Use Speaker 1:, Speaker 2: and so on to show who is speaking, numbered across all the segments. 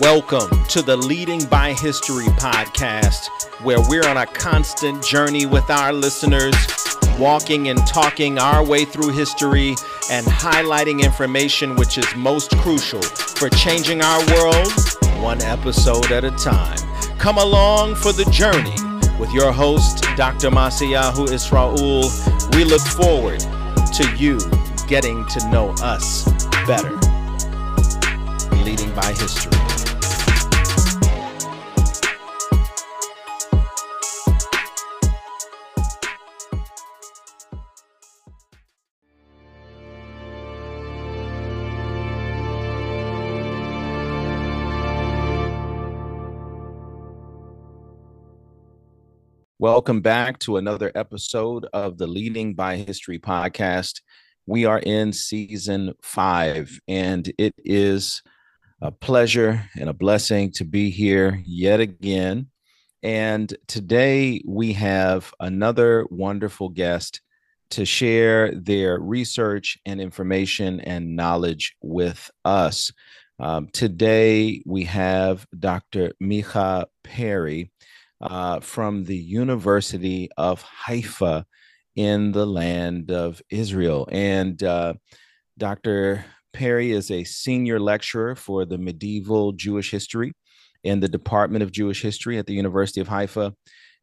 Speaker 1: Welcome to the Leading by History podcast, where we're on a constant journey with our listeners, walking and talking our way through history and highlighting information which is most crucial for changing our world one episode at a time. Come along for the journey with your host, Dr. Ma'asehyahu Isra-Ul. We look forward to you getting to know us better. Leading by History. Welcome back to another episode of the Leading by History podcast. We are in season five, and it is a pleasure and a blessing to be here yet again. And today we have another wonderful guest to share their research and information and knowledge with us. Um, today we have Dr. Micha Perry uh, from the University of Haifa in the land of Israel. And uh, Dr. Perry is a senior lecturer for the medieval Jewish history in the Department of Jewish History at the University of Haifa.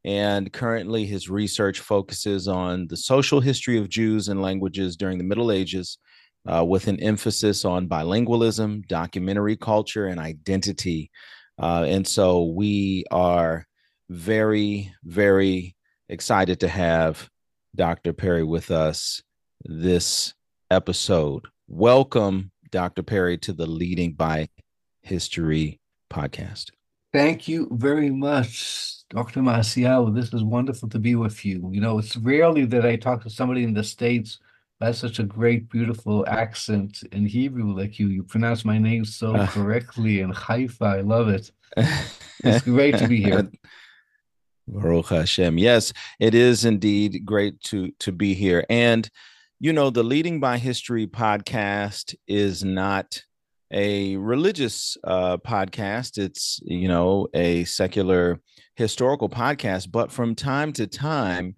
Speaker 1: And currently, his research focuses on the social history of Jews and languages during the Middle Ages, uh, with an emphasis on bilingualism, documentary culture, and identity. Uh, and so we are very, very excited to have Dr. Perry with us this episode. Welcome, Dr. Perry, to the Leading by History podcast.
Speaker 2: Thank you very much, Dr. Marcial. This is wonderful to be with you. You know, it's rarely that I talk to somebody in the States who has such a great, beautiful accent in Hebrew like you. You pronounce my name so uh, correctly in Haifa. I love it. It's great to be here.
Speaker 1: Baruch Hashem. Yes, it is indeed great to to be here. And you know, the Leading by History podcast is not a religious uh, podcast. It's you know a secular historical podcast, but from time to time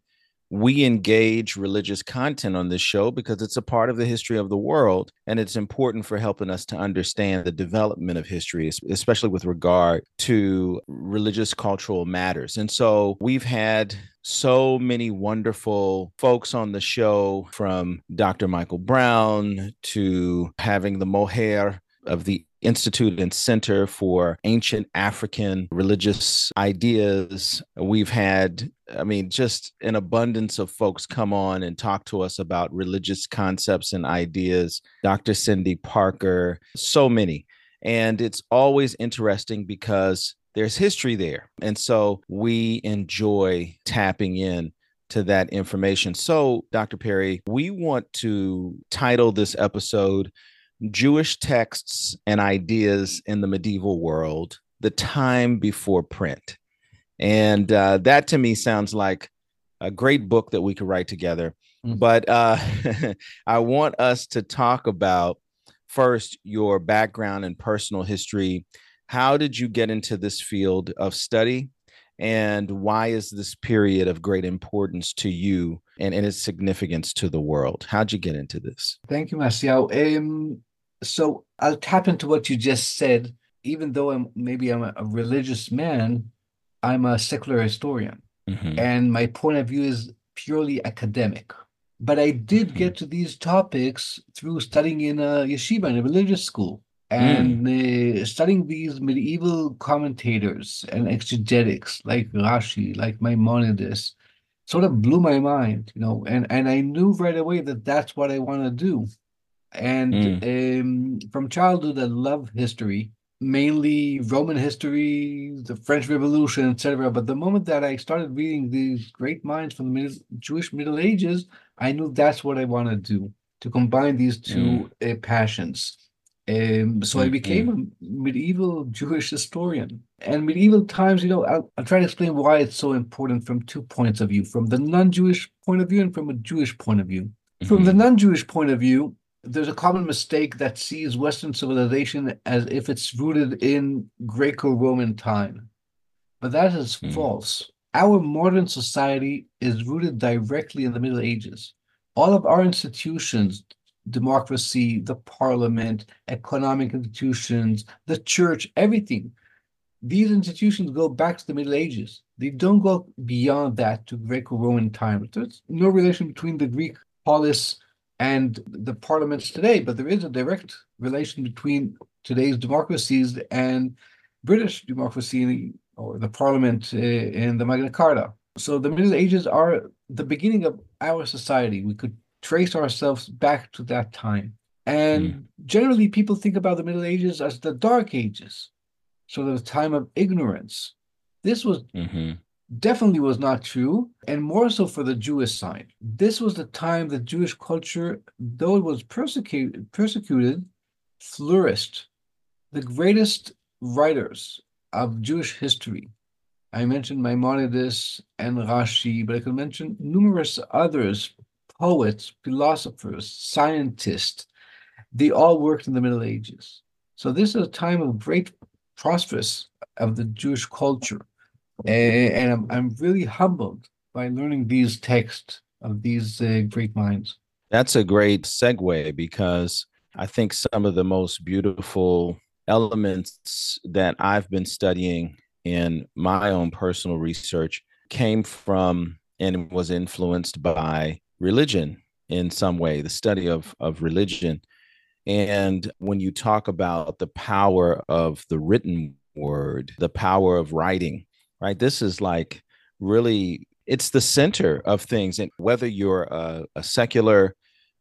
Speaker 1: we engage religious content on this show because it's a part of the history of the world and it's important for helping us to understand the development of history especially with regard to religious cultural matters and so we've had so many wonderful folks on the show from Dr. Michael Brown to having the Mohair of the Institute and Center for Ancient African Religious Ideas. We've had, I mean, just an abundance of folks come on and talk to us about religious concepts and ideas. Dr. Cindy Parker, so many. And it's always interesting because there's history there. And so we enjoy tapping in to that information. So, Dr. Perry, we want to title this episode Jewish texts and ideas in the medieval world, the time before print. And uh, that to me sounds like a great book that we could write together. Mm-hmm. But uh, I want us to talk about first your background and personal history. How did you get into this field of study? And why is this period of great importance to you and, and its significance to the world? How'd you get into this?
Speaker 2: Thank you, Marcial. Um, so I'll tap into what you just said. Even though I'm maybe I'm a, religious man, I'm a secular historian, mm-hmm. and my point of view is purely academic. But I did mm-hmm. get to these topics through studying in a yeshiva in a religious school and mm. uh, studying these medieval commentators and exegetics like Rashi, like Maimonides, sort of blew my mind, you know. And and I knew right away that that's what I want to do. And mm. um, from childhood, I love history, mainly Roman history, the French Revolution, etc. But the moment that I started reading these great minds from the Middle, Jewish Middle Ages, I knew that's what I want to do to combine these two mm. uh, passions. Um, so. I became a medieval Jewish historian. And medieval times, you know, I'll, I'll try to explain why it's so important from two points of view from the non Jewish point of view and from a Jewish point of view. Mm-hmm. From the mm-hmm. non Jewish point of view, there's a common mistake that sees Western civilization as if it's rooted in Greco-Roman time, but that is mm. false. Our modern society is rooted directly in the Middle Ages. All of our institutions, democracy, the parliament, economic institutions, the church, everything, these institutions go back to the Middle Ages. They don't go beyond that to Greco-Roman times. There's no relation between the Greek polis and the parliaments today, but there is a direct relation between today's democracies and British democracy or the parliament uh, in the Magna Carta. So the Middle Ages are the beginning of our society. We could trace ourselves back to that time. And mm. generally, people think about the Middle Ages as the Dark Ages, sort of a time of ignorance. This was mm-hmm definitely was not true, and more so for the Jewish side. This was the time that Jewish culture, though it was persecuted, persecuted flourished. The greatest writers of Jewish history, I mentioned Maimonides and Rashi, but I could mention numerous others, poets, philosophers, scientists. They all worked in the Middle Ages. So this is a time of great prosperous of the Jewish culture and, and I'm, I'm really humbled by learning these texts of these uh, great minds.
Speaker 1: That's a great segue because I think some of the most beautiful elements that I've been studying in my own personal research came from and was influenced by religion in some way, the study of, of religion. And when you talk about the power of the written word, the power of writing, right? This is like really, it's the center of things. And whether you're a, a secular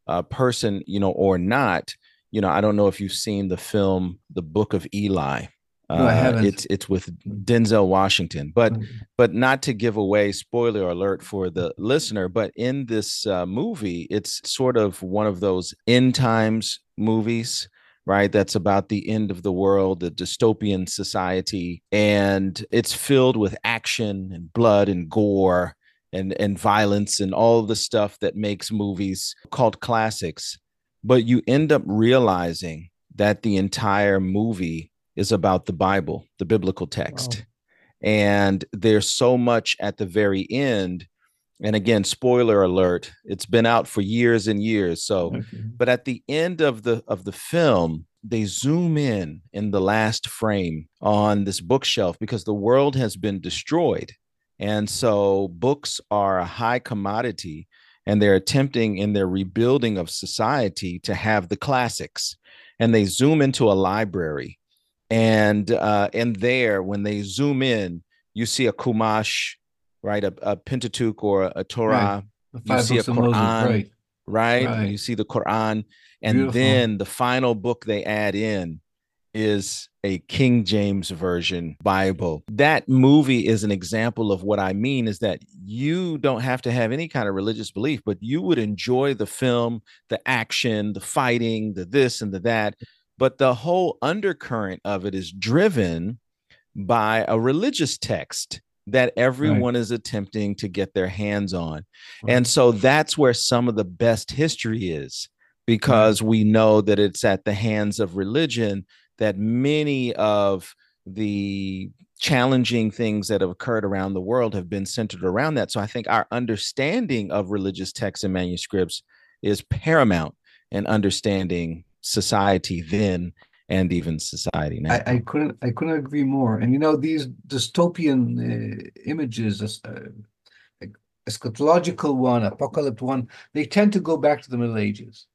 Speaker 1: uh, person, you know, or not, you know, I don't know if you've seen the film, The Book of Eli.
Speaker 2: No, I uh, haven't.
Speaker 1: it's it's with Denzel Washington, but mm-hmm. but not to give away spoiler alert for the listener. But in this uh, movie, it's sort of one of those end times movies right? That's about the end of the world, the dystopian society. And it's filled with action and blood and gore and, and violence and all the stuff that makes movies called classics. But you end up realizing that the entire movie is about the Bible, the biblical text. Wow. And there's so much at the very end and again spoiler alert it's been out for years and years. So okay. but at the end of the of the film they zoom in in the last frame on this bookshelf because the world has been destroyed. And so books are a high commodity and they're attempting in their rebuilding of society to have the classics. And they zoom into a library. And uh, and there when they zoom in you see a Chumash right? A, a Pentateuch or a, Torah.
Speaker 2: Right. You see a Quran, right.
Speaker 1: right? right? You see the Quran, and Beautiful. then the final book they add in is a King James version Bible. That movie is an example of what I mean is that you don't have to have any kind of religious belief, but you would enjoy the film, the action, the fighting, the this and the that. But the whole undercurrent of it is driven by a religious text that everyone right. is attempting to get their hands on. Right. And so that's where some of the best history is because right. we know that it's at the hands of religion that many of the challenging things that have occurred around the world have been centered around that. So I think our understanding of religious texts and manuscripts is paramount in understanding society then and even society now.
Speaker 2: I, I, couldn't I couldn't agree more. And you know these dystopian uh, images, uh, eschatological one, apocalypse one, they tend to go back to the Middle Ages.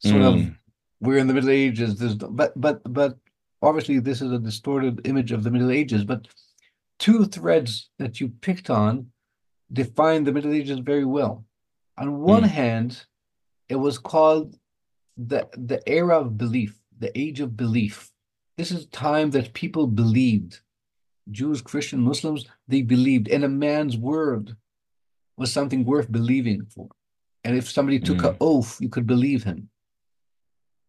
Speaker 2: Sort mm. of, we're in the Middle Ages. There's, but but but obviously this is a distorted image of the Middle Ages. But two threads that you picked on define the Middle Ages very well. On one mm. hand, it was called the the era of belief the age of belief. This is a time that people believed. Jews, Christian, Muslims, they believed. And a man's word was something worth believing for. And if somebody took mm. an oath, you could believe him.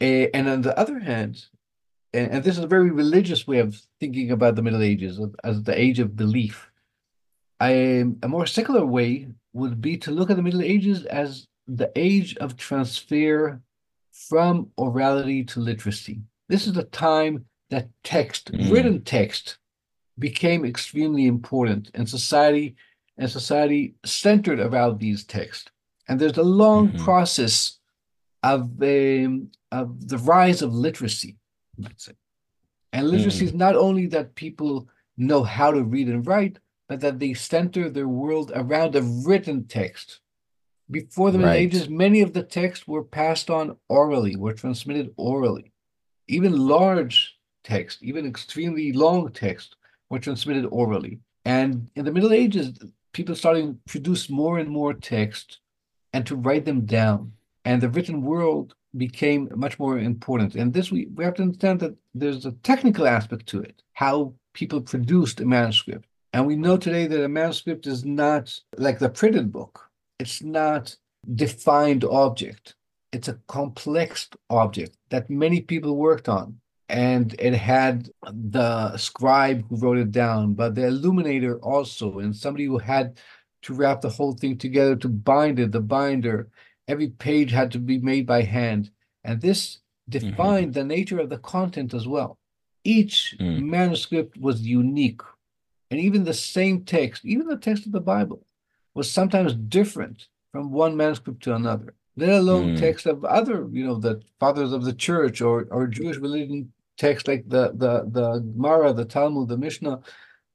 Speaker 2: And on the other hand, and this is a very religious way of thinking about the Middle Ages as the age of belief. I, a more secular way would be to look at the Middle Ages as the age of transfer from orality to literacy. This is the time that text, mm. written text, became extremely important in society and society centered around these texts. And there's a long mm-hmm. process of, um, of the rise of literacy, let's say. And literacy mm. is not only that people know how to read and write, but that they center their world around a written text. Before the Middle right. Ages, many of the texts were passed on orally, were transmitted orally. Even large text, even extremely long text, were transmitted orally. And in the Middle Ages, people started to produce more and more text and to write them down. And the written world became much more important. And this we, we have to understand that there's a technical aspect to it, how people produced a manuscript. And we know today that a manuscript is not like the printed book. It's not defined object. It's a complex object that many people worked on and it had the scribe who wrote it down, but the illuminator also, and somebody who had to wrap the whole thing together to bind it, the binder. Every page had to be made by hand. And this defined mm-hmm. the nature of the content as well. Each mm. manuscript was unique. And even the same text, even the text of the Bible, was sometimes different from one manuscript to another let alone mm. text of other, you know, the fathers of the church or, or Jewish religion texts like the the the Gemara, the Talmud, the Mishnah,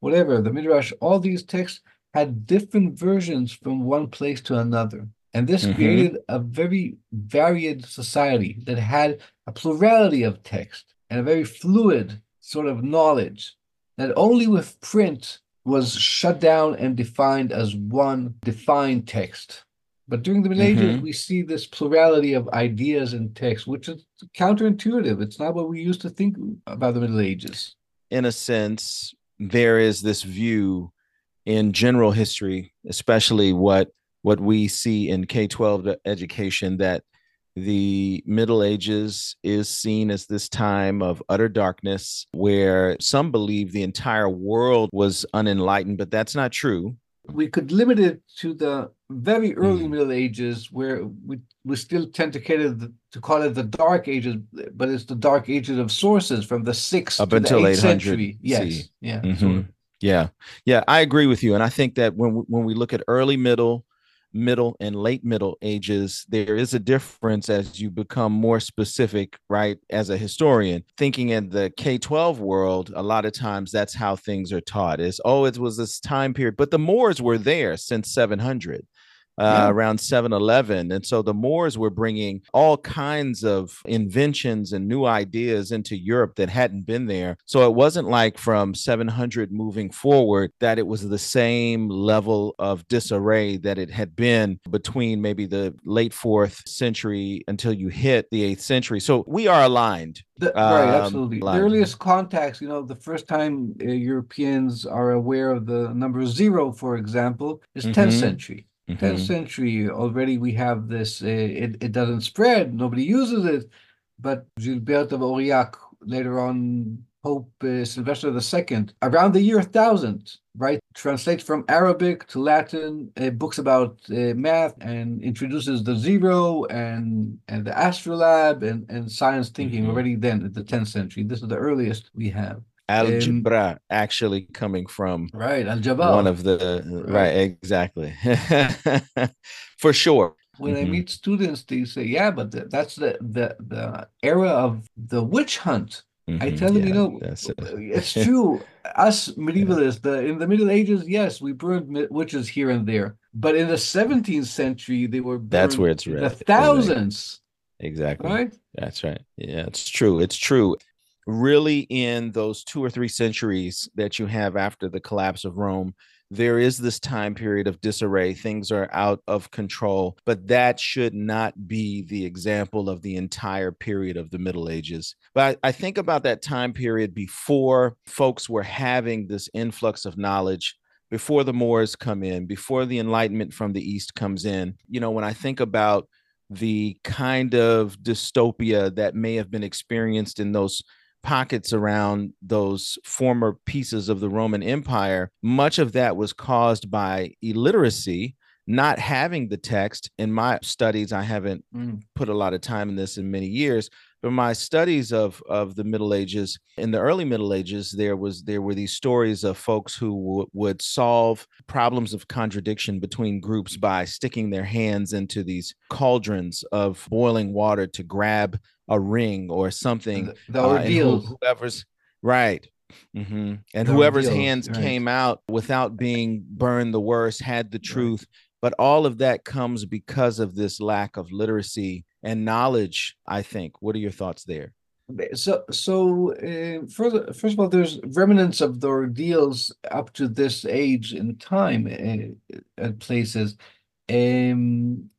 Speaker 2: whatever, the Midrash, all these texts had different versions from one place to another. And this mm-hmm. created a very varied society that had a plurality of text and a very fluid sort of knowledge that only with print was shut down and defined as one defined text. But during the Middle mm-hmm. Ages, we see this plurality of ideas and texts, which is counterintuitive. It's not what we used to think about the Middle Ages.
Speaker 1: In a sense, there is this view in general history, especially what what we see in K 12 education, that the Middle Ages is seen as this time of utter darkness where some believe the entire world was unenlightened, but that's not true
Speaker 2: we could limit it to the very early mm. Middle Ages, where we, we still tend to cater the, to call it the Dark Ages, but it's the Dark Ages of sources from the sixth up until eighth century. Yes, yeah, mm-hmm.
Speaker 1: yeah, yeah. I agree with you, and I think that when we, when we look at early Middle middle and late middle ages there is a difference as you become more specific right as a historian. Thinking in the k-12 world a lot of times that's how things are taught is oh it was this time period but the moors were there since 700 uh, yeah. around 7-Eleven. And so the Moors were bringing all kinds of inventions and new ideas into Europe that hadn't been there. So it wasn't like from 700 moving forward that it was the same level of disarray that it had been between maybe the late fourth century until you hit the eighth century. So we are aligned.
Speaker 2: The, right, um, absolutely. The earliest contacts, you know, the first time uh, Europeans are aware of the number zero, for example, is 10th mm-hmm. century. 10th mm-hmm. century already we have this uh, it, it doesn't spread nobody uses it but Gerbert of aurillac later on pope uh, sylvester ii around the year 1000 right translates from arabic to latin uh, books about uh, math and introduces the zero and and the astrolabe and and science thinking mm-hmm. already then at the 10th century this is the earliest we have
Speaker 1: algebra um, actually coming from
Speaker 2: right algebra.
Speaker 1: one of the right, right. exactly. For sure.
Speaker 2: When mm-hmm. i meet students they say yeah but the, that's the, the the era of the witch hunt. Mm-hmm. i tell them yeah, you know it. it's true. Us medievalists yeah. the in the middle ages yes we burned witches here and there but in the 17th century they were
Speaker 1: that's where it's
Speaker 2: the thousands.
Speaker 1: Exactly. Right? That's right. Yeah it's true. It's true really in those two or three centuries that you have after the collapse of Rome, there is this time period of disarray. Things are out of control, but that should not be the example of the entire period of the Middle Ages. But I, I think about that time period before folks were having this influx of knowledge before the Moors come in, before the Enlightenment from the East comes in. You know, when I think about the kind of dystopia that may have been experienced in those pockets around those former pieces of the Roman Empire, much of that was caused by illiteracy not having the text in my studies i haven't mm. put a lot of time in this in many years but my studies of of the middle ages in the early middle ages there was there were these stories of folks who w- would solve problems of contradiction between groups by sticking their hands into these cauldrons of boiling water to grab a ring or something
Speaker 2: the, the ordeals.
Speaker 1: Uh, whoever's right Mm-hmm. And the whoever's hands right. came out without being burned the worst had the truth. Right. But all of that comes because of this lack of literacy and knowledge, I think. What are your thoughts there?
Speaker 2: So, so uh, first, first of all, there's remnants of the ordeals up to this age in time uh, at places. Um,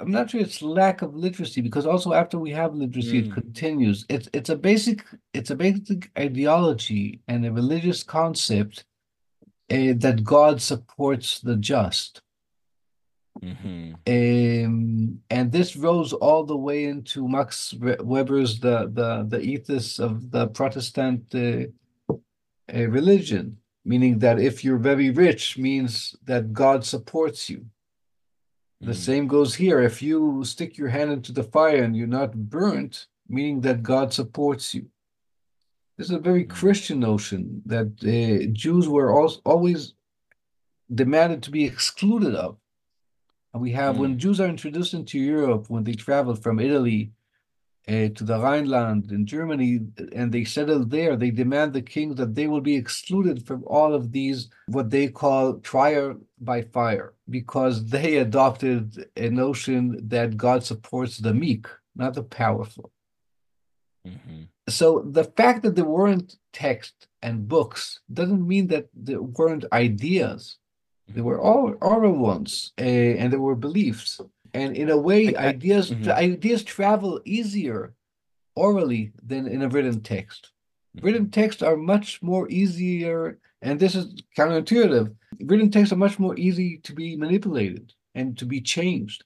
Speaker 2: I'm not sure it's lack of literacy because also after we have literacy, mm. it continues. It's it's a basic it's a basic ideology and a religious concept uh, that God supports the just. Mm-hmm. Um, and this rose all the way into Max Weber's the the the ethos of the Protestant uh, uh, religion, meaning that if you're very rich, means that God supports you. The mm-hmm. same goes here. If you stick your hand into the fire and you're not burnt, meaning that God supports you. This is a very mm-hmm. Christian notion that uh, Jews were always demanded to be excluded of. And we have, mm. when Jews are introduced into Europe, when they travel from Italy uh, to the Rhineland in Germany, and they settle there, they demand the king that they will be excluded from all of these, what they call trial by fire, because they adopted a notion that God supports the meek, not the powerful. Mm-hmm. So the fact that there weren't text and books doesn't mean that there weren't ideas. They were all oral ones, uh, and there were beliefs. And in a way, I, I, ideas mm-hmm. ideas travel easier orally than in a written text. Mm-hmm. Written texts are much more easier, and this is counterintuitive. Written texts are much more easy to be manipulated and to be changed.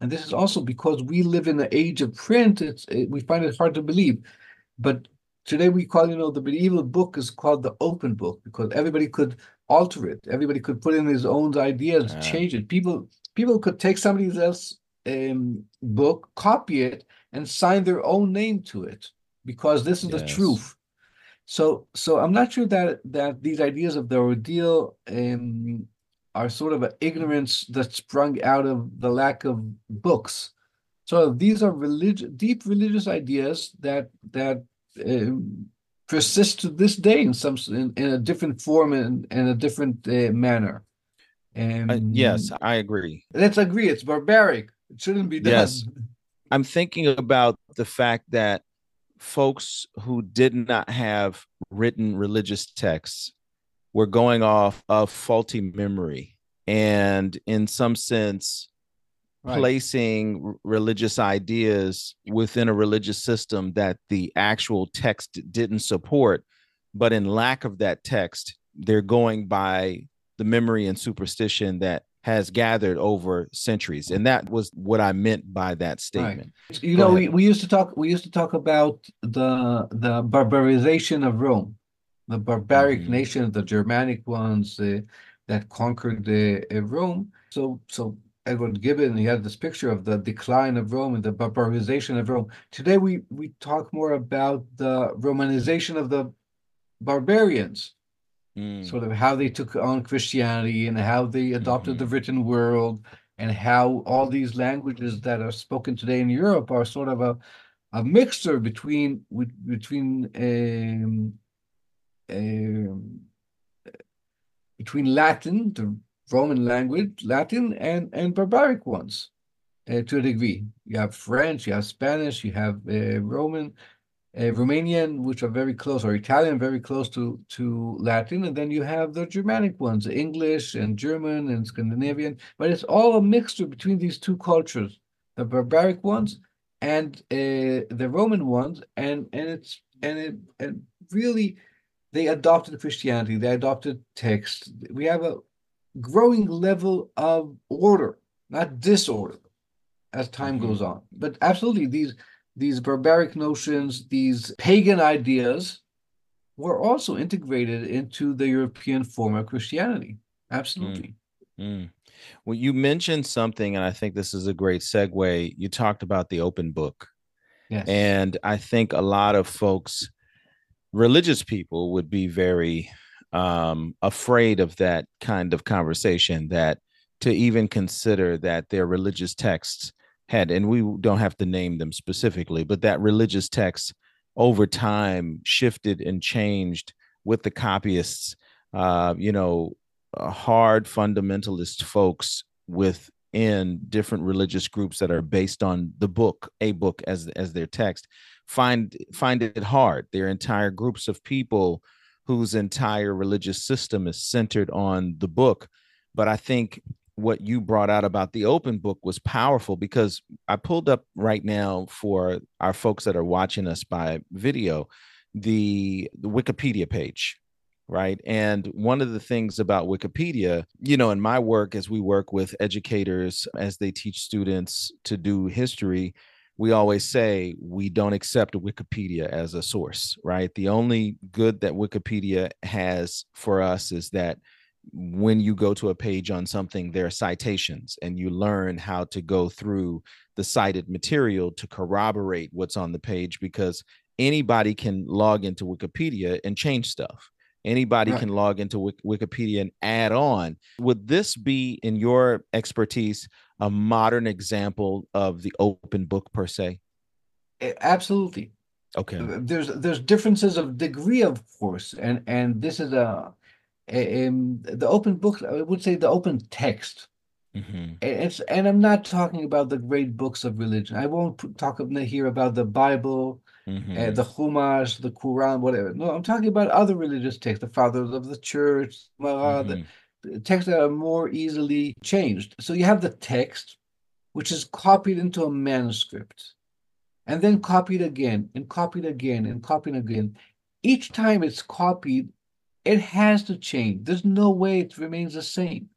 Speaker 2: And this is also because we live in the age of print. It's it, we find it hard to believe, but today we call you know the medieval book is called the open book because everybody could alter it. Everybody could put in his own ideas, yeah. change it. People people could take somebody else's um, book, copy it, and sign their own name to it because this is yes. the truth. So so I'm not sure that that these ideas of the ordeal um, are sort of an ignorance that sprung out of the lack of books. So these are religious, deep religious ideas that that um, persist to this day in some in, in a different form and in a different uh, manner.
Speaker 1: And uh, yes, I agree.
Speaker 2: Let's agree. It's barbaric. It shouldn't be done. Yes,
Speaker 1: I'm thinking about the fact that folks who did not have written religious texts were going off of faulty memory, and in some sense, right. placing religious ideas within a religious system that the actual text didn't support. But in lack of that text, they're going by the memory and superstition that has gathered over centuries and that was what i meant by that statement
Speaker 2: right. you Go know we, we used to talk we used to talk about the the barbarization of rome the barbaric mm-hmm. nations the germanic ones uh, that conquered uh, rome so so Edward Gibbon, he had this picture of the decline of Rome and the barbarization of Rome. Today we we talk more about the Romanization of the barbarians, mm. sort of how they took on Christianity and how they adopted mm-hmm. the written world and how all these languages that are spoken today in Europe are sort of a a mixture between between um, um, between Latin, the Roman language, Latin, and, and barbaric ones uh, to a degree. You have French, you have Spanish, you have uh, Roman, uh, Romanian, which are very close, or Italian, very close to, to Latin. And then you have the Germanic ones, English and German and Scandinavian. But it's all a mixture between these two cultures, the barbaric ones and uh, the Roman ones. And, and it's and it and really they adopted Christianity, they adopted text. We have a growing level of order, not disorder, as time mm-hmm. goes on. But absolutely, these these barbaric notions, these pagan ideas, were also integrated into the European form of Christianity. Absolutely.
Speaker 1: Mm. Well, you mentioned something, and I think this is a great segue. You talked about the open book. Yes. And I think a lot of folks, religious people, would be very um, afraid of that kind of conversation, that to even consider that their religious texts had, and we don't have to name them specifically, but that religious text over time shifted and changed with the copyists. Uh, you know, hard fundamentalist folks within different religious groups that are based on the book, a book as as their text, find find it hard. Their entire groups of people whose entire religious system is centered on the book. But I think what you brought out about the open book was powerful because I pulled up right now for our folks that are watching us by video the, the Wikipedia page right? And one of the things about Wikipedia, you know, in my work as we work with educators as they teach students to do history, we always say we don't accept Wikipedia as a source, right? The only good that Wikipedia has for us is that when you go to a page on something, there are citations and you learn how to go through the cited material to corroborate what's on the page because anybody can log into Wikipedia and change stuff Anybody right. can log into Wikipedia and add on. Would this be, in your expertise, a modern example of the open book per se?
Speaker 2: Absolutely.
Speaker 1: Okay.
Speaker 2: Uh, there's there's differences of degree, of course, and and this is a, a the open book. I would say the open text. Mm-hmm. It's and I'm not talking about the great books of religion. I won't talk here about the Bible mm-hmm. uh, the Chumash, the Quran, whatever. No, I'm talking about other religious texts, the fathers of the church, mm-hmm. the texts that are more easily changed. So you have the text, which is copied into a manuscript, and then copied again, and copied again, and copied again. Each time it's copied, it has to change. There's no way it remains the same.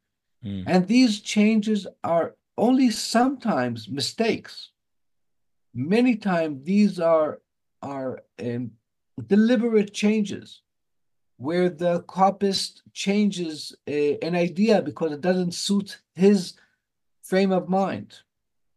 Speaker 2: Mm. And these changes are only sometimes mistakes. Many times these are are um, deliberate changes where the copyist changes an idea because it doesn't suit his frame of mind.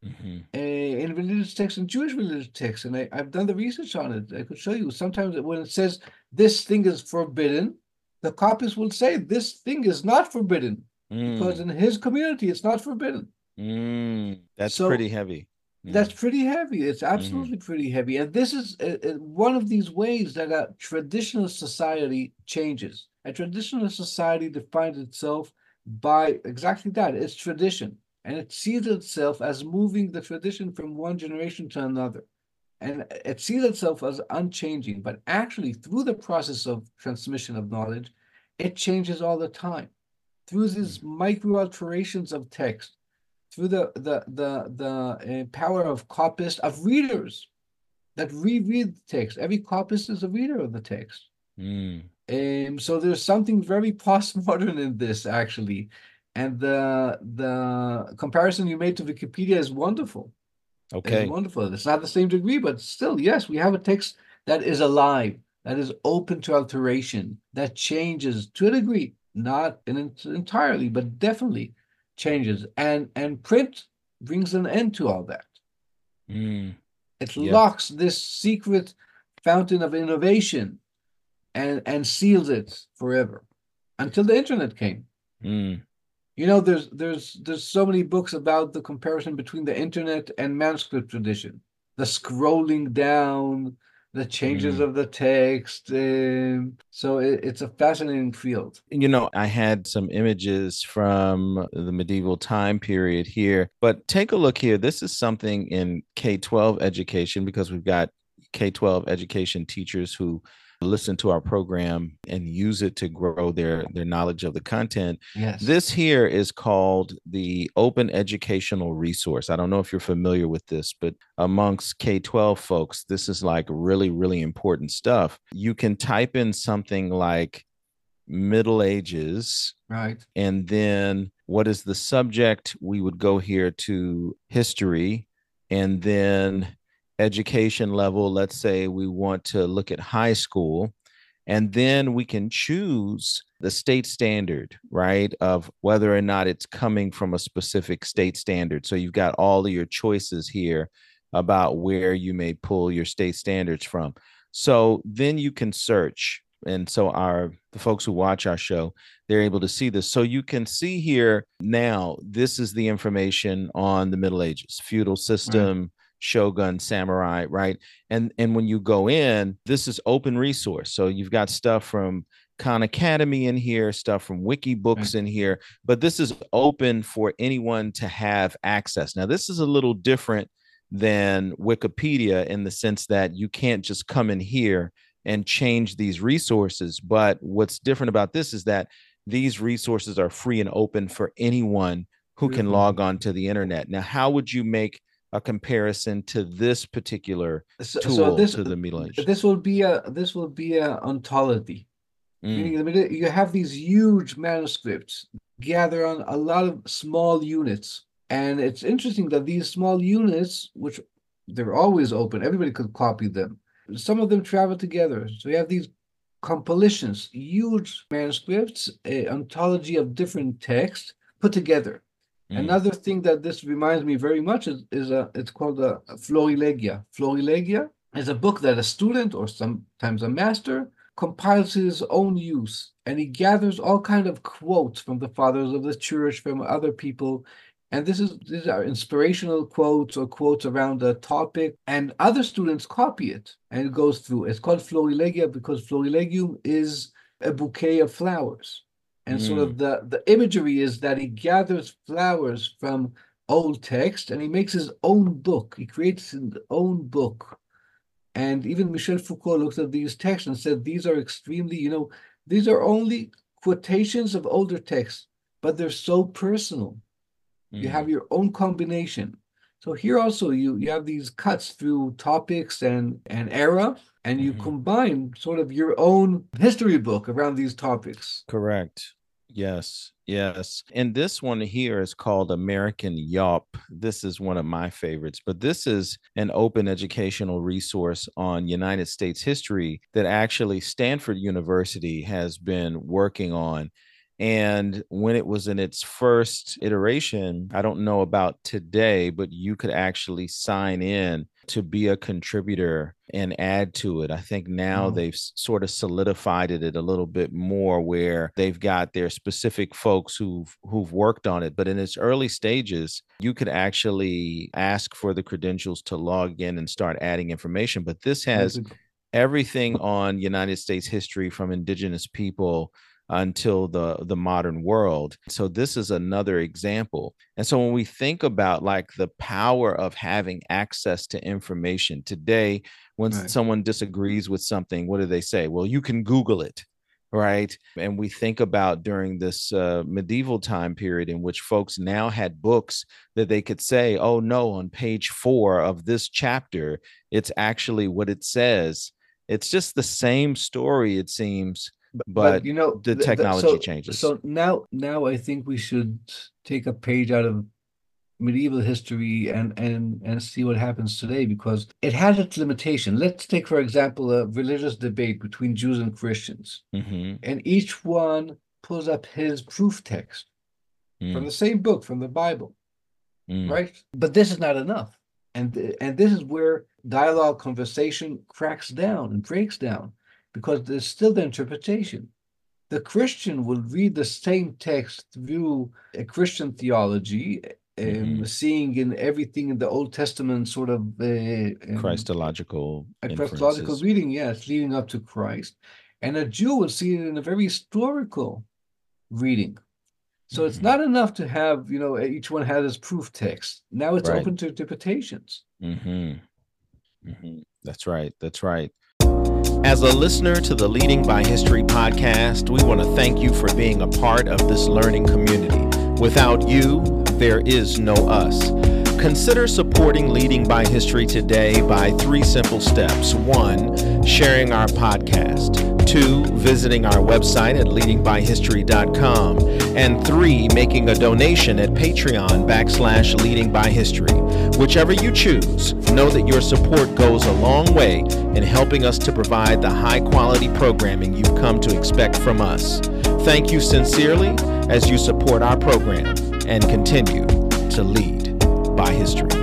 Speaker 2: Mm-hmm. Uh, in religious texts and Jewish religious texts, and I, have done the research on it. I could show you. Sometimes when it says this thing is forbidden, the copyist will say this thing is not forbidden mm. because in his community it's not forbidden.
Speaker 1: Mm. That's so, pretty heavy.
Speaker 2: That's pretty heavy. It's mm-hmm. absolutely mm-hmm. pretty heavy. And this is uh, uh, one of these ways that a traditional society changes. A traditional society defines itself by exactly that it's tradition. And it sees itself as moving the tradition from one generation to another. And it sees itself as unchanging. But actually, through the process of transmission of knowledge, it changes all the time. Through these mm. micro alterations of text, through the the the the uh, power of copyists of readers that reread the text. Every copyist is a reader of the text. Mm. Um, so there's something very postmodern in this actually, and the the comparison you made to Wikipedia is wonderful.
Speaker 1: Okay,
Speaker 2: it's wonderful. It's not the same degree, but still, yes, we have a text that is alive, that is open to alteration, that changes to a degree, not in, entirely, but definitely changes and and print brings an end to all that mm. it yeah. locks this secret fountain of innovation and and seals it forever until the internet came mm. You know there's there's there's so many books about the comparison between the internet and manuscript tradition the scrolling down the changes mm. of the text. Um, so it, it's a fascinating field.
Speaker 1: You know, I had some images from the medieval time period here, but take a look here. This is something in K 12 education because we've got K 12 education teachers who listen to our program and use it to grow their their knowledge of the content. Yes. This here is called the Open Educational Resource. I don't know if you're familiar with this, but amongst K-12 folks, this is like really really important stuff. You can type in something like Middle Ages,
Speaker 2: right?
Speaker 1: And then what is the subject? We would go here to history and then education level, let's say we want to look at high school, And then we can choose the state standard, right? Of whether or not it's coming from a specific state standard. So you've got all of your choices here about where you may pull your state standards from. So then you can search. And so our the folks who watch our show, they're able to see this. So you can see here now, this is the information on the Middle Ages, feudal system. Shogun, samurai, right? And and when you go in, this is open resource. So you've got stuff from Khan Academy in here, stuff from Wikibooks right. in here, but this is open for anyone to have access. Now, this is a little different than Wikipedia in the sense that you can't just come in here and change these resources. But what's different about this is that these resources are free and open for anyone who can mm-hmm. log on to the internet. Now, how would you make a comparison to this particular so, tool so this, to the Middle Age?
Speaker 2: This will be a this will be a anthology. Mm. Meaning you have these huge manuscripts gather on a lot of small units and it's interesting that these small units, which they're always open, everybody could copy them. Some of them travel together. So you have these compilations, huge manuscripts, an anthology of different texts put together. Mm. Another thing that this reminds me very much is, is a, it's called a Florilegia. Florilegia is a book that a student or sometimes a master compiles his own use and he gathers all kind of quotes from the fathers of the church from other people and this is these are inspirational quotes or quotes around a topic, and other students copy it, and it goes through. It's called florilegia because florilegium is a bouquet of flowers, and mm. sort of mm. the the imagery is that he gathers flowers from old text and he makes his own book. He creates his own book, and even Michel Foucault looked at these texts and said these are extremely, you know, these are only quotations of older texts, but they're so personal you have mm. your own combination. So here also you you have these cuts through topics and and era, and you mm-hmm. combine sort of your own history book around these topics.
Speaker 1: Correct. Yes, yes. And this one here is called American Yawp. This is one of my favorites, but this is an open educational resource on United States history that actually Stanford University has been working on and when it was in its first iteration, I don't know about today, but you could actually sign in to be a contributor and add to it. I think now mm. they've sort of solidified it a little bit more where they've got their specific folks who've who've worked on it. But in its early stages, you could actually ask for the credentials to log in and start adding information. But this has everything on United States history from indigenous people until the the modern world. So this is another example. And so when we think about like the power of having access to information today when right. someone disagrees with something what do they say? Well you can google it right? And we think about during this uh, medieval time period in which folks now had books that they could say oh no on page 4 of this chapter it's actually what it says. It's just the same story it seems but, but you know the technology
Speaker 2: so,
Speaker 1: changes
Speaker 2: so now now i think we should take a page out of medieval history and and and see what happens today because it has its limitation let's take for example a religious debate between jews and christians mm-hmm. and each one pulls up his proof text mm. from the same book from the bible mm. right but this is not enough and and this is where dialogue conversation cracks down and breaks down because there's still the interpretation. The Christian will read the same text through a Christian theology, um, mm-hmm. seeing in everything in the Old Testament sort of uh,
Speaker 1: um, Christological,
Speaker 2: a Christological reading, yes, leading up to Christ. And a Jew will see it in a very historical reading. So mm-hmm. it's not enough to have, you know, each one has his proof text. Now it's right. open to interpretations.
Speaker 1: Mm-hmm. mm-hmm. That's right. That's right. As a listener to the Leading by History podcast, we want to thank you for being a part of this learning community. Without you, there is no us. Consider supporting Leading by History today by three simple steps. One, sharing our podcast. Two, visiting our website at leadingbyhistory.com. And three, making a donation at Patreon backslash leadingbyhistory. Whichever you choose, know that your support goes a long way in helping us to provide the high quality programming you've come to expect from us. Thank you sincerely as you support our program and continue to lead by history.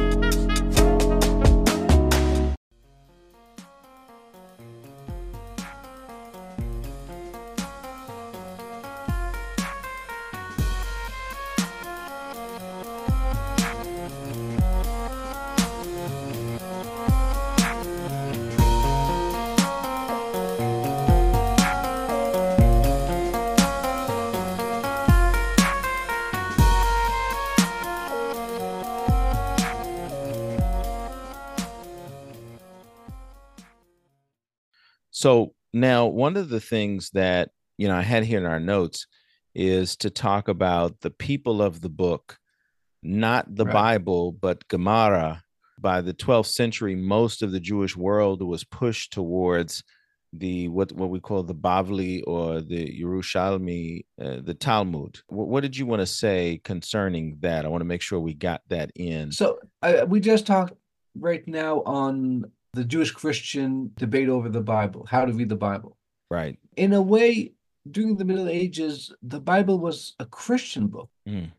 Speaker 1: So now one of the things that you know I had here in our notes is to talk about the people of the book, not the right. Bible, but Gemara. By the 12th century, most of the Jewish world was pushed towards the what what we call the Bavli or the Yerushalmi, uh, the Talmud. What, what, did you want to say concerning that? I want to make sure we got that in.
Speaker 2: So uh, we just talked right now on the Jewish Christian debate over the Bible, how to read the Bible.
Speaker 1: Right.
Speaker 2: In a way, during the Middle Ages, the Bible was a Christian book, mm.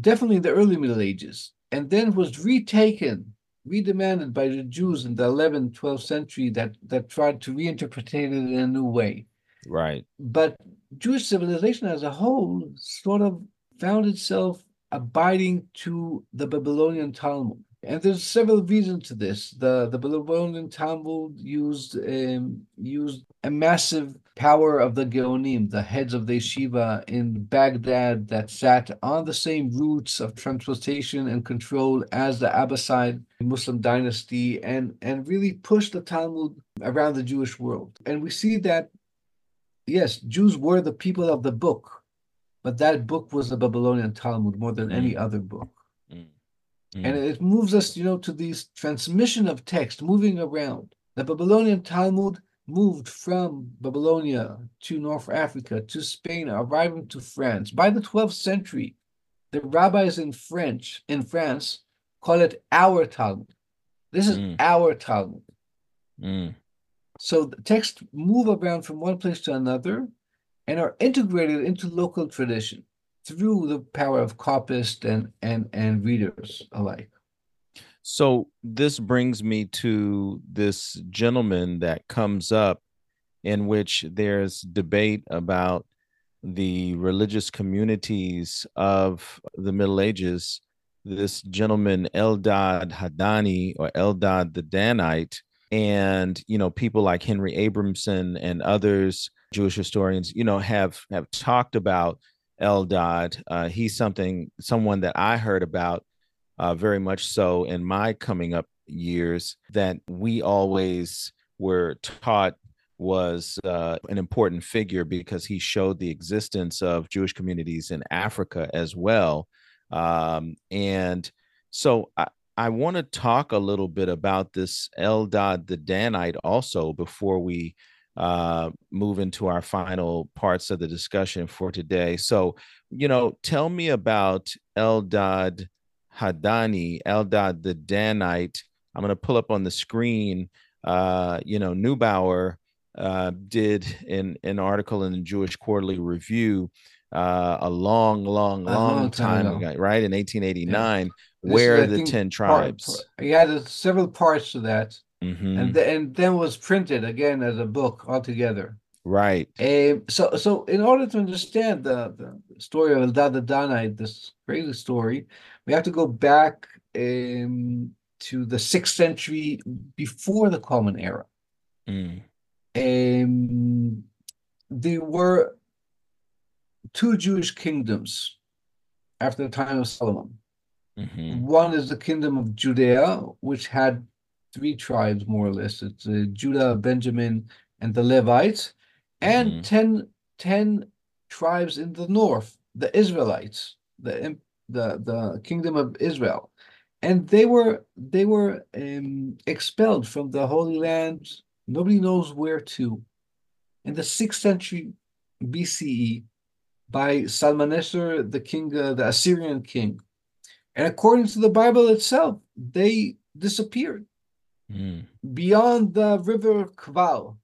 Speaker 2: definitely in the early Middle Ages, and then was retaken, redemanded by the Jews in the 11th, 12th century that, that tried to reinterpret it in a new way.
Speaker 1: Right.
Speaker 2: But Jewish civilization as a whole sort of found itself abiding to the Babylonian Talmud. And there's several reasons to this. The the Babylonian Talmud used um, used a massive power of the Geonim, the heads of the yeshiva in Baghdad that sat on the same routes of transportation and control as the Abbasid Muslim dynasty and, and really pushed the Talmud around the Jewish world. And we see that, yes, Jews were the people of the book, but that book was the Babylonian Talmud more than any mm. other book. Mm. And it moves us, you know, to these transmission of text moving around. The Babylonian Talmud moved from Babylonia to North Africa to Spain, arriving to France. By the 12th century, the rabbis in French in France call it our Talmud. This is mm. our Talmud. Mm. So the texts move around from one place to another and are integrated into local tradition through the power of copyists and and and readers alike.
Speaker 1: So this brings me to this gentleman that comes up in which there's debate about the religious communities of the Middle Ages. This gentleman, Eldad Hadani or Eldad the Danite, and you know people like Henry Abramson and others, Jewish historians, you know, have have talked about Eldad. Uh, he's something, someone that I heard about uh, very much so in my coming up years that we always were taught was uh, an important figure because he showed the existence of Jewish communities in Africa as well. Um, and so I, I want to talk a little bit about this Eldad the Danite also before we uh, move into our final parts of the discussion for today. So, you know, tell me about Eldad Hadani, Eldad the Danite. I'm going to pull up on the screen. Uh, you know, Neubauer uh, did an, an article in the Jewish Quarterly Review uh, a long, long, long, long time, ago, right? In 1889, yeah. where is, the 10 tribes. Part,
Speaker 2: he had several parts to that. Mm-hmm. and th- and then was printed again as a book altogether.
Speaker 1: Right.
Speaker 2: Um, so so in order to understand the, the story of Eldad Danite, this crazy story, we have to go back um, to the sixth century before the Common Era. Mm. Um, there were two Jewish kingdoms after the time of Solomon. Mm-hmm. One is the kingdom of Judea, which had three tribes more or less. It's uh, Judah, Benjamin, and the Levites, and mm-hmm. 10, 10 tribes in the north, the Israelites, the the the kingdom of Israel, and they were they were um, expelled from the Holy Land. Nobody knows where to. in the sixth century BCE by Shalmaneser, the king, uh, the Assyrian king. And according to the Bible itself, they disappeared mm. beyond the river Kval.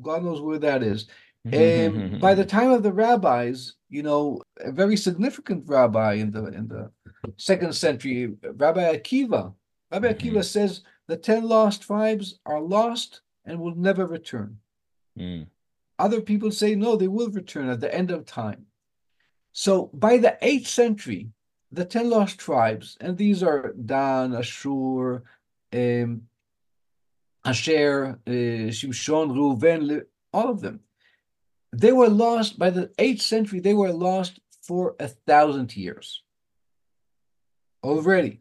Speaker 2: God knows where that is. And by the time of the rabbis, you know, a very significant rabbi in the in the second century, Rabbi Akiva, Rabbi mm-hmm. Akiva says the ten lost tribes are lost and will never return. Mm. Other people say no, they will return at the end of time. So by the eighth century, the ten lost tribes, and these are Dan, Ashur, um, Asher, uh, Shimshon, Reuven, all of them. They were lost by the eighth century. They were lost for a thousand years already.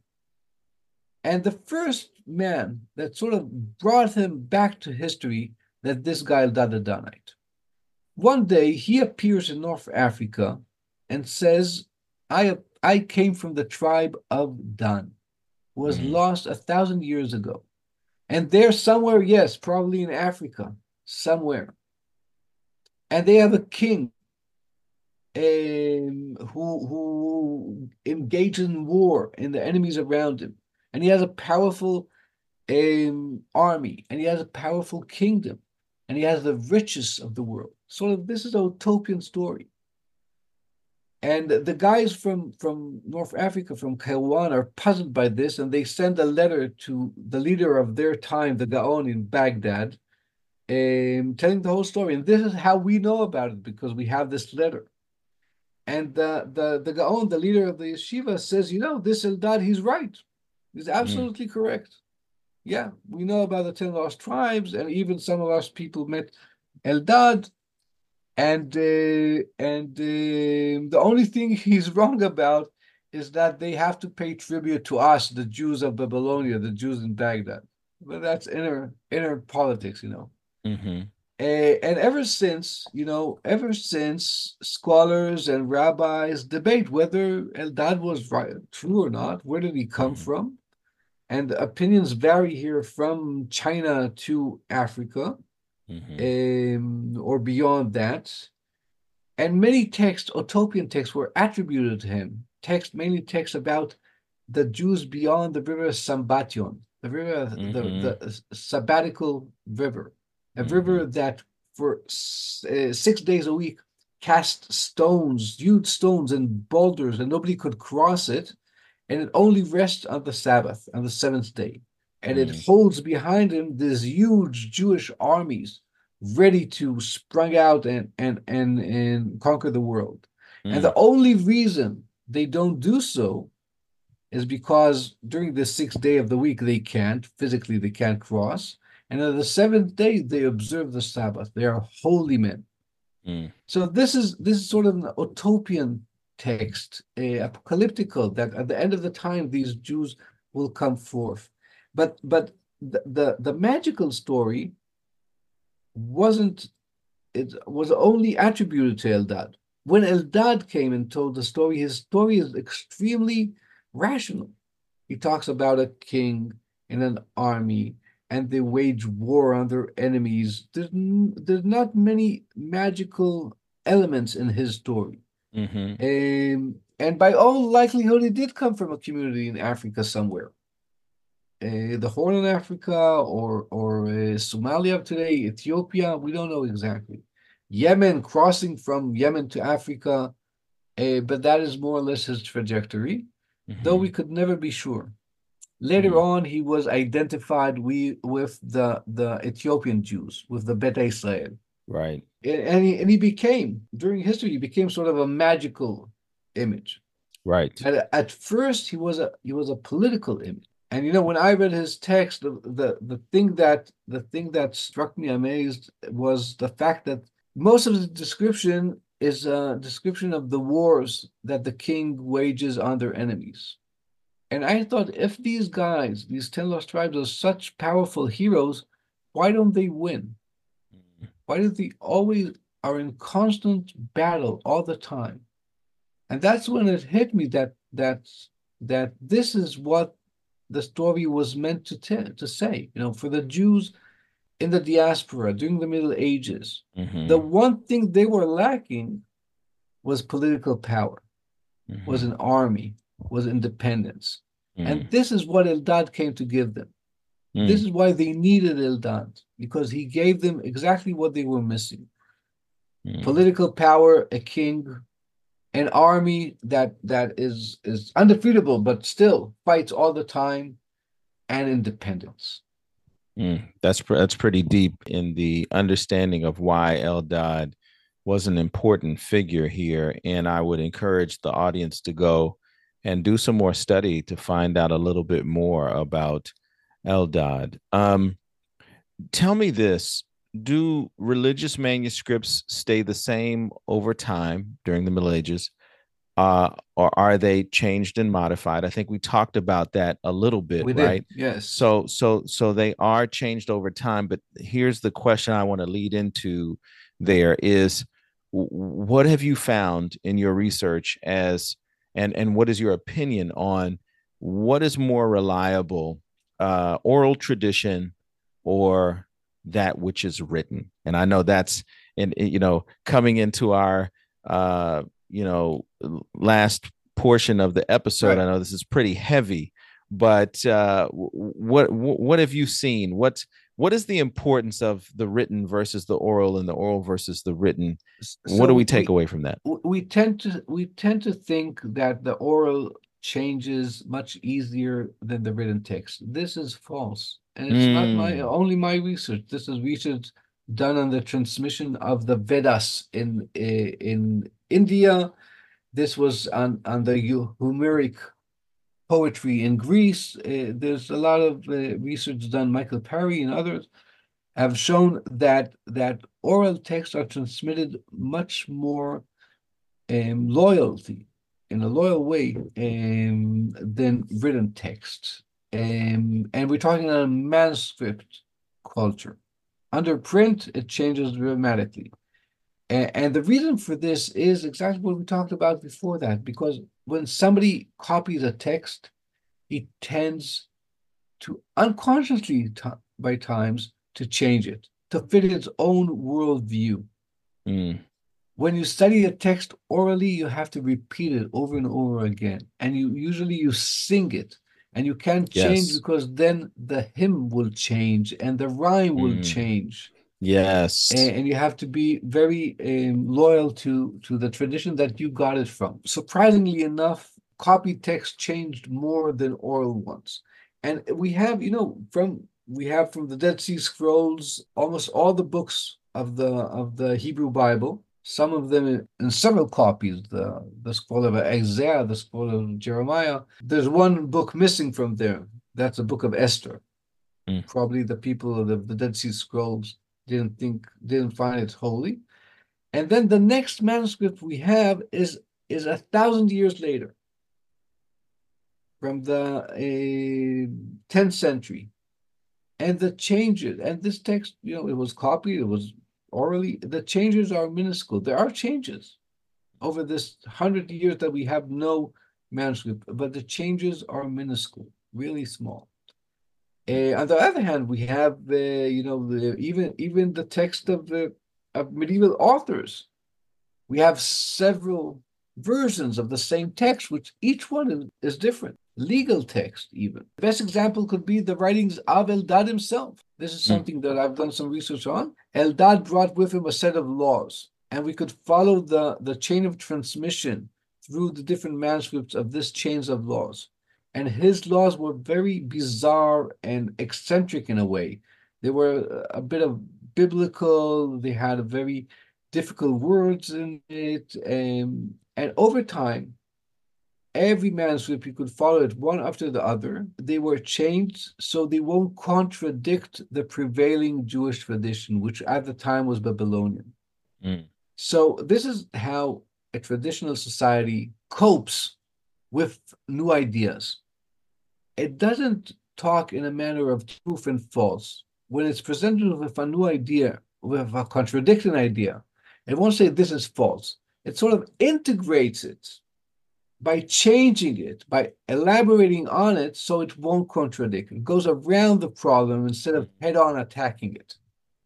Speaker 2: And the first man that sort of brought him back to history that this guy the Danite. One day he appears in North Africa and says, I, I came from the tribe of Dan, was mm-hmm. lost a thousand years ago. And there somewhere, yes, probably in Africa, somewhere. And they have a king um, who, who engages in war and the enemies around him. And he has a powerful um, army and he has a powerful kingdom and he has the riches of the world. Of this is a utopian story. And the guys from, from North Africa, from Kairouan, are puzzled by this, and they send a letter to the leader of their time, the Gaon in Baghdad, um, telling the whole story. And this is how we know about it because we have this letter. And the the the Gaon, the leader of the yeshiva, says, you know, this Eldad, he's right. He's mm. absolutely mm. correct. Yeah, we know about the ten lost tribes, and even some of us people met Eldad, and uh, and uh, the only thing he's wrong about is that they have to pay tribute to us, the Jews of Babylonia, the Jews in Baghdad. But that's inner inner politics, you know. Mm-hmm. Uh, and ever since, you know, ever since scholars and rabbis debate whether Eldad was right, true or not, where did he come mm-hmm. from? And opinions vary here from China to Africa mm-hmm. um, or beyond that. And many texts, utopian texts, were attributed to him. Text, mainly texts about the Jews beyond the river Sambation, the river, mm-hmm. the, the sabbatical river, a mm-hmm. river that for uh, six days a week cast stones, huge stones and boulders, and nobody could cross it. And it only rests on the Sabbath, on the seventh day and it mm. holds behind him these huge Jewish armies ready to sprung out and and and and conquer the world. Mm. And the only reason they don't do so is because during the sixth day of the week they can't physically they can't cross, and on the seventh day they observe the Sabbath. They are holy men. Mm. So this is this is sort of an utopian text, a apocalyptical that at the end of the time these Jews will come forth. But but the, the, the magical story wasn't it was only attributed to Eldad. When Eldad came and told the story, his story is extremely rational. He talks about a king and an army, and they wage war on their enemies. There's, there's not many magical elements in his story. Mm-hmm. Um, and by all likelihood, it did come from a community in Africa somewhere uh, the Horn of Africa or or uh, Somalia today, Ethiopia, we don't know exactly. Yemen crossing from Yemen to Africa, uh, but that is more or less his trajectory, mm-hmm. though we could never be sure. Later mm-hmm. on, he was identified we, with the, the Ethiopian Jews, with the Beta Israel.
Speaker 1: Right.
Speaker 2: And he, and he became, during history, he became sort of a magical image.
Speaker 1: Right.
Speaker 2: At, at first, he was a he was a political image. And you know, when I read his text, the, the the thing that the thing that struck me amazed was the fact that most of the description is a description of the wars that the king wages on their enemies. And I thought, if these guys, these ten lost tribes, are such powerful heroes, why don't they win? Why do they always are in constant battle all the time? And that's when it hit me that that that this is what the story was meant to tell, to say. You know, for the Jews, in the diaspora during the Middle Ages, mm-hmm. the one thing they were lacking was political power, mm-hmm. was an army, was independence. Mm. And this is what Eldad came to give them. Mm. This is why they needed Eldad, because he gave them exactly what they were missing. Mm. Political power, a king, an army that that is is undefeatable, but still fights all the time, and independence.
Speaker 1: Mm, that's that's pretty deep in the understanding of why Eldad was an important figure here, and I would encourage the audience to go and do some more study to find out a little bit more about Eldad. Um, tell me this: Do religious manuscripts stay the same over time during the Middle Ages? uh, or are they changed and modified? I think we talked about that a little bit, we right?
Speaker 2: Did. Yes.
Speaker 1: So, so, so they are changed over time. But here's the question I want to lead into: there is, what have you found in your research as, and and what is your opinion on what is more reliable, uh, oral tradition, or that which is written? And I know that's, and you know, coming into our uh, you know last portion of the episode. Right. I know this is pretty heavy, but uh, what what have you seen? What what is the importance of the written versus the oral, and the oral versus the written? So what do we take we, away from that?
Speaker 2: We tend to we tend to think that the oral changes much easier than the written text. This is false, and it's mm. not my hmm. only my research. This is research done on the transmission of the Vedas in in India. This was on, on the Homeric poetry in Greece. Uh, there's a lot of uh, research done, Milman Parry and others have shown that that oral texts are transmitted much more um, loyalty in a loyal way um, than written texts. Um, and we're talking about a manuscript culture. Under print, it changes dramatically. And, and the reason for this is exactly what we talked about before that, because when somebody copies a text, he tends to unconsciously by times to change it to fit its own worldview. Mm. When you study a text orally, you have to repeat it over and over again, and you usually you sing it, and you can't change yes. because then the hymn will change and the rhyme will mm. change.
Speaker 1: Yes.
Speaker 2: And, and, you have to be very um, loyal to, to the tradition that you got it from. Surprisingly enough, copy text changed more than oral ones. And we have, you know, from we have from the Dead Sea Scrolls almost all the books of the of the Hebrew Bible. Some of them in, several copies. The the scroll of Isaiah, the scroll of Jeremiah. There's one book missing from there. That's the book of Esther. Mm. Probably the people of the, the Dead Sea Scrolls didn't think didn't find it holy and then the next manuscript we have is is a thousand years later from the uh, 10th century and the changes and this text you know it was copied it was orally the changes are minuscule there are changes over this hundred years that we have no manuscript but the changes are minuscule really small uh, on the other hand, we have uh, you know the, even even the text of the of medieval authors. We have several versions of the same text, which each one is, different. Legal text, even. The best example could be the writings of Eldad himself. This is hmm. something that I've done some research on. Eldad brought with him a set of laws, and we could follow the, the chain of transmission through the different manuscripts of this chains of laws and his laws were very bizarre and eccentric in a way. They were a bit of biblical. They had very difficult words in it, And, and over time, every manuscript you could follow it one after the other. They were changed so they won't contradict the prevailing Jewish tradition, which at the time was Babylonian. Mm. So this is how a traditional society copes with new ideas it doesn't talk in a manner of truth and false. When it's presented with a new idea, with a contradicting idea, it won't say this is false. It sort of integrates it by changing it, by elaborating on it so it won't contradict. It goes around the problem instead of head on attacking it.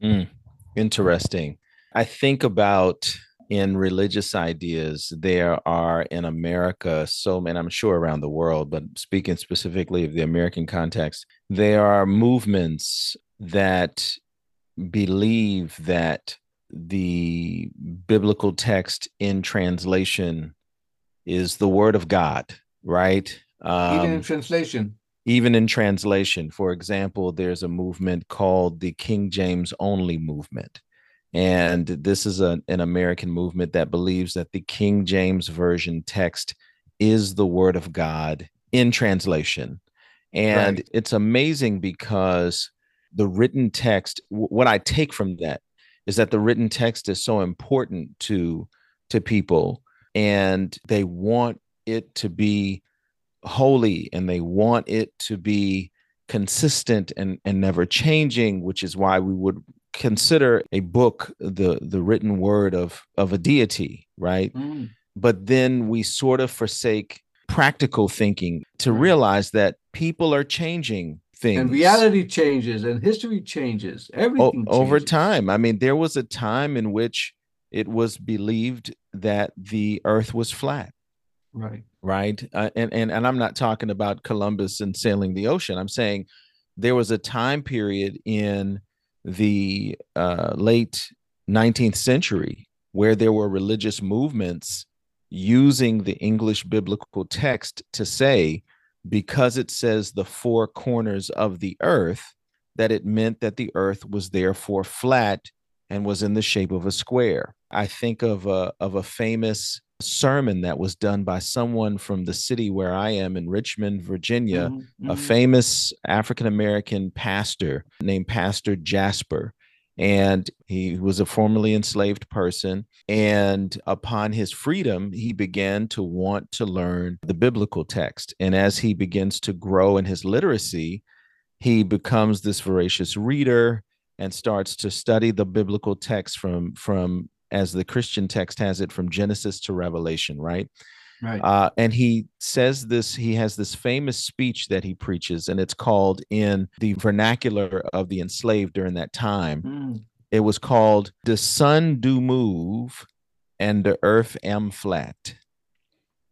Speaker 1: Mm, interesting. I think about in religious ideas, there are in America, so, many, I'm sure around the world, but speaking specifically of the American context, there are movements that believe that the biblical text in translation is the word of God, right?
Speaker 2: Um, even in um, translation.
Speaker 1: Even in translation. For example, there's a movement called the King James Only movement. And this is a, an American movement that believes that the King James Version text is the word of God in translation. And right. it's amazing because the written text, what I take from that is that the written text is so important to to people and they want it to be holy and they want it to be consistent and, and never changing which is why we would consider a book the the written word of of a deity right? Mm. but then we sort of forsake practical thinking to realize that people are changing things.
Speaker 2: And reality changes and history changes. Everything
Speaker 1: o- over time. I mean there was a time in which it was believed that the earth was flat.
Speaker 2: Right.
Speaker 1: Right? Uh, and, and and i'm not talking about columbus and sailing the ocean. I'm saying there was a time period in the uh, late 19th century where there were religious movements using the english biblical text to say because it says the four corners of the earth that it meant that the earth was therefore flat and was in the shape of a square i think of a of a famous sermon that was done by someone from the city where I am in Richmond, Virginia, mm-hmm. a mm-hmm. famous African American pastor named Pastor Jasper. And he was a formerly enslaved person. And upon his freedom, he began to want to learn the biblical text. And as he begins to grow in his literacy, he becomes this voracious reader and starts to study the biblical text from from as the Christian text has it from Genesis to Revelation, right?
Speaker 2: Right.
Speaker 1: Uh, and he says this, he has this famous speech that he preaches, and it's called in the vernacular of the enslaved during that time. Mm. It was called The Sun Do Move and the Earth Am Flat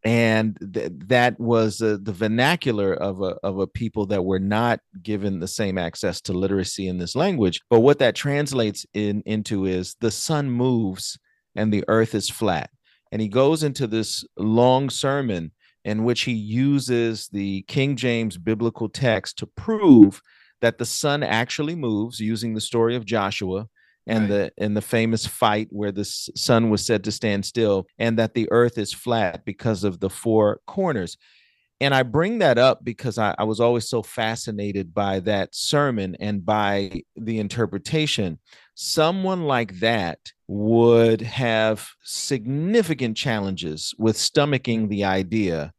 Speaker 1: and th- that was uh, the vernacular of a of a people that were not given the same access to literacy in this language. But what that translates in into is the sun moves and the earth is flat. And he goes into this long sermon in which he uses the King James biblical text to prove that the sun actually moves using the story of Joshua and right. the and the famous fight where the sun was said to stand still and that the earth is flat because of the four corners. And i bring that up because I, I, was always so fascinated by that sermon and by the interpretation. Someone like that would have significant challenges with stomaching the idea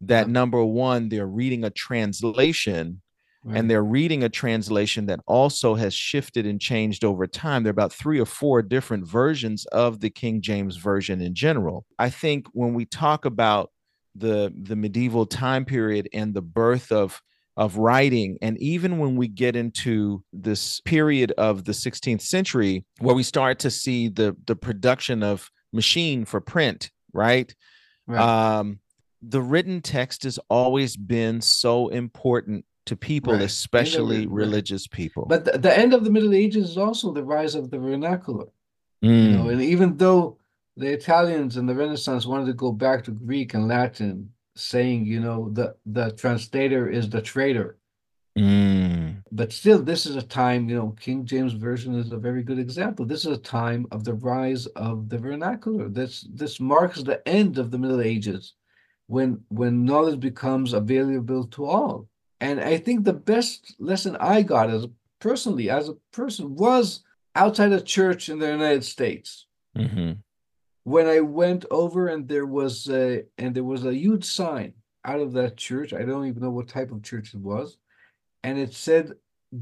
Speaker 1: that uh-huh. number one they're reading a translation Right. And they're reading a translation that also has shifted and changed over time. There are about three or four different versions of the King James Version in general. I think when we talk about the, the medieval time period and the birth of of writing. And even when we get into this period of the 16th century, where we start to see the, the production of machine for print, right? right. Um, the written text has always been so important to people, right. especially religious people.
Speaker 2: But the, the, end of the Middle Ages is also the rise of the vernacular. Mm. You know, and even though the Italians in the Renaissance wanted to go back to Greek and Latin, saying, you know, the the translator is the traitor. Mm. But still, this is a time, you know, King James Version is a very good example. This is a time of the rise of the vernacular. This this marks the end of the Middle Ages when when knowledge becomes available to all. And I think the best lesson I got as personally as a person was outside a church in the United States. Mm-hmm. When I went over and there was a and there was a huge sign out of that church. I don't even know what type of church it was, and it said,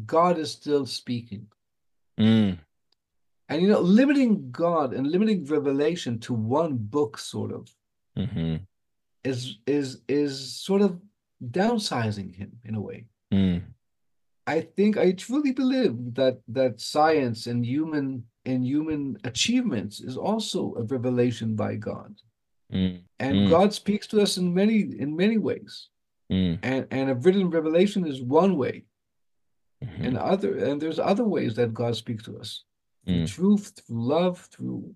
Speaker 2: "God is still speaking." Mm. And you know, limiting God and limiting revelation to one book, sort of, mm-hmm. is is is sort of downsizing him in a way. Mm. I think I truly believe that that science and human and human achievements is also a revelation by God. Mm. And mm. God speaks to us in many in many ways. Mm. And and a written revelation is one way. Mm-hmm. And other and there's other ways that God speaks to us. Through mm. truth, through love, through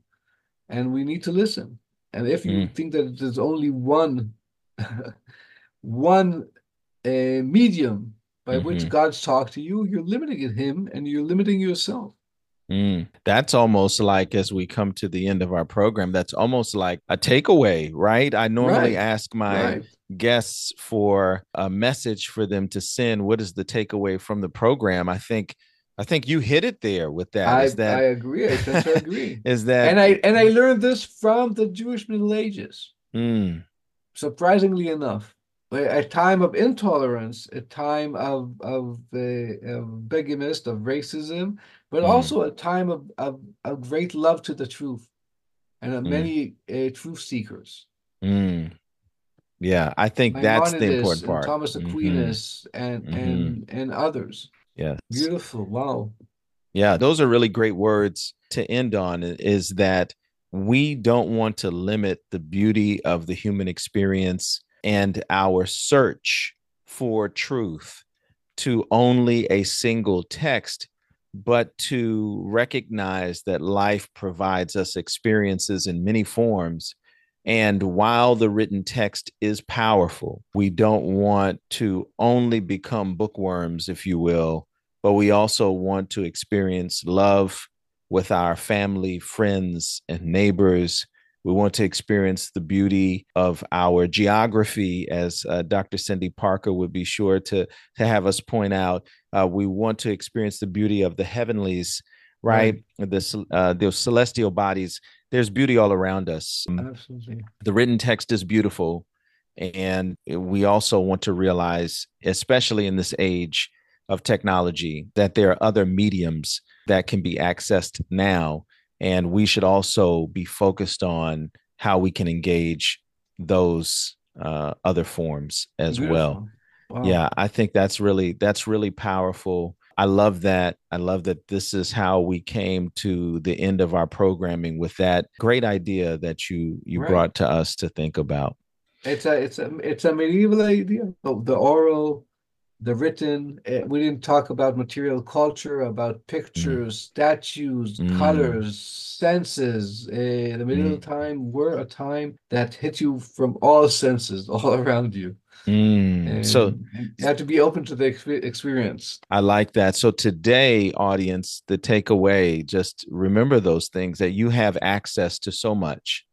Speaker 2: and we need to listen. And if you mm. think that there's only one one uh, medium by mm-hmm. which God's talked to you, you're limiting him and you're limiting yourself.
Speaker 1: Mm, that's almost like as we come to the end of our program, that's almost like a takeaway, right? I normally right. ask my right. guests for a message for them to send. What is the takeaway from the program? I think I think you hit it there with that.
Speaker 2: I,
Speaker 1: that,
Speaker 2: I agree. I agree.
Speaker 1: is that
Speaker 2: and I and I learned this from the Jewish Middle Ages. Mm. Surprisingly enough a time of intolerance, a time of of, uh, of bigotry, of racism, but mm. also a time of, of, of great love to the truth and of mm. many uh, truth seekers.
Speaker 1: Mm. Yeah, I think Maimonides that's the important part.
Speaker 2: Thomas mm-hmm. Aquinas mm-hmm. and and and others.
Speaker 1: Yes,
Speaker 2: beautiful. Wow.
Speaker 1: Yeah, those are really great words to end on. Is that we don't want to limit the beauty of the human experience and our search for truth to only a single text, but to recognize that life provides us experiences in many forms. And while the written text is powerful, we don't want to only become bookworms, if you will, but we also want to experience love with our family, friends, and neighbors we want to experience the beauty of our geography, as uh, Dr. Cindy Parker would be sure to, to have us point out. Uh, we want to experience the beauty of the heavenlies, right? right. The, uh, those celestial bodies. There's beauty all around us.
Speaker 2: Absolutely.
Speaker 1: The written text is beautiful. And we also want to realize, especially in this age of technology, that there are other mediums that can be accessed now and we should also be focused on how we can engage those uh, other forms as Beautiful. well wow. yeah i think that's really that's really powerful i love that i love that this is how we came to the end of our programming with that great idea that you you right. brought to us to think about
Speaker 2: it's a it's a it's a medieval idea of the oral the written eh, we didn't talk about material culture about pictures mm. statues mm. colors senses uh, the medieval mm. time were a time that hit you from all senses all around you
Speaker 1: mm. so
Speaker 2: you have to be open to the experience
Speaker 1: i like that so today audience the takeaway just remember those things that you have access to so much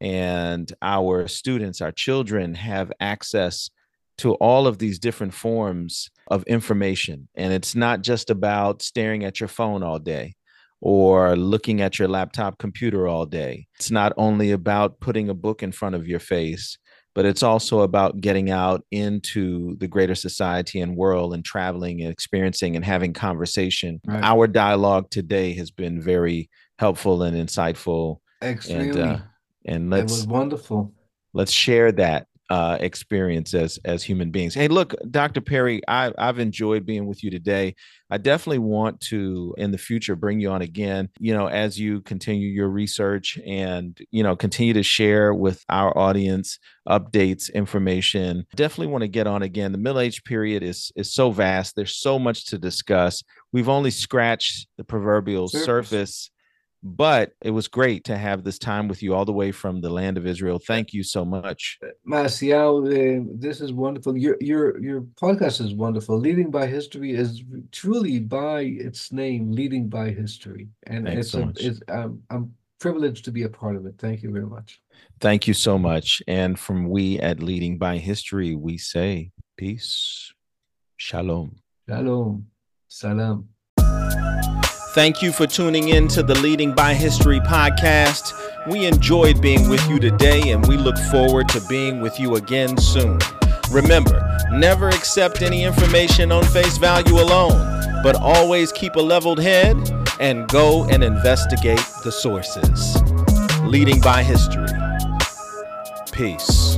Speaker 1: and our students our children have access to all of these different forms of information. And it's not just about staring at your phone all day or looking at your laptop computer all day. It's not only about putting a book in front of your face, but it's also about getting out into the greater society and world and traveling and experiencing and having conversation. Right. Our dialogue today has been very helpful and insightful.
Speaker 2: Extremely.
Speaker 1: And, uh, and let's
Speaker 2: it was wonderful.
Speaker 1: Let's share that uh, experience as as human beings. Hey, look, Dr. Perry, I, I've enjoyed being with you today. I definitely want to in the future bring you on again. You know, as you continue your research and you know continue to share with our audience updates, information. Definitely want to get on again. The middle age period is is so vast. There's so much to discuss. We've only scratched the proverbial surface, surface but it was great to have this time with you all the way from the land of Israel. Thank you so much.
Speaker 2: Marcial, uh, this is wonderful. Your your your podcast is wonderful. Leading by History is truly by its name, Leading by History. And Thanks it's, so a, it's um, I'm privileged to be a part of it. Thank you very much.
Speaker 1: Thank you so much. And from we at Leading by History, we say peace. Shalom.
Speaker 2: Shalom. Salam.
Speaker 1: Thank you for tuning in to the Leading by History podcast. We enjoyed being with you today and we look forward to being with you again soon. Remember, never accept any information on face value alone, but always keep a leveled head and go and investigate the sources. Leading by History. Peace.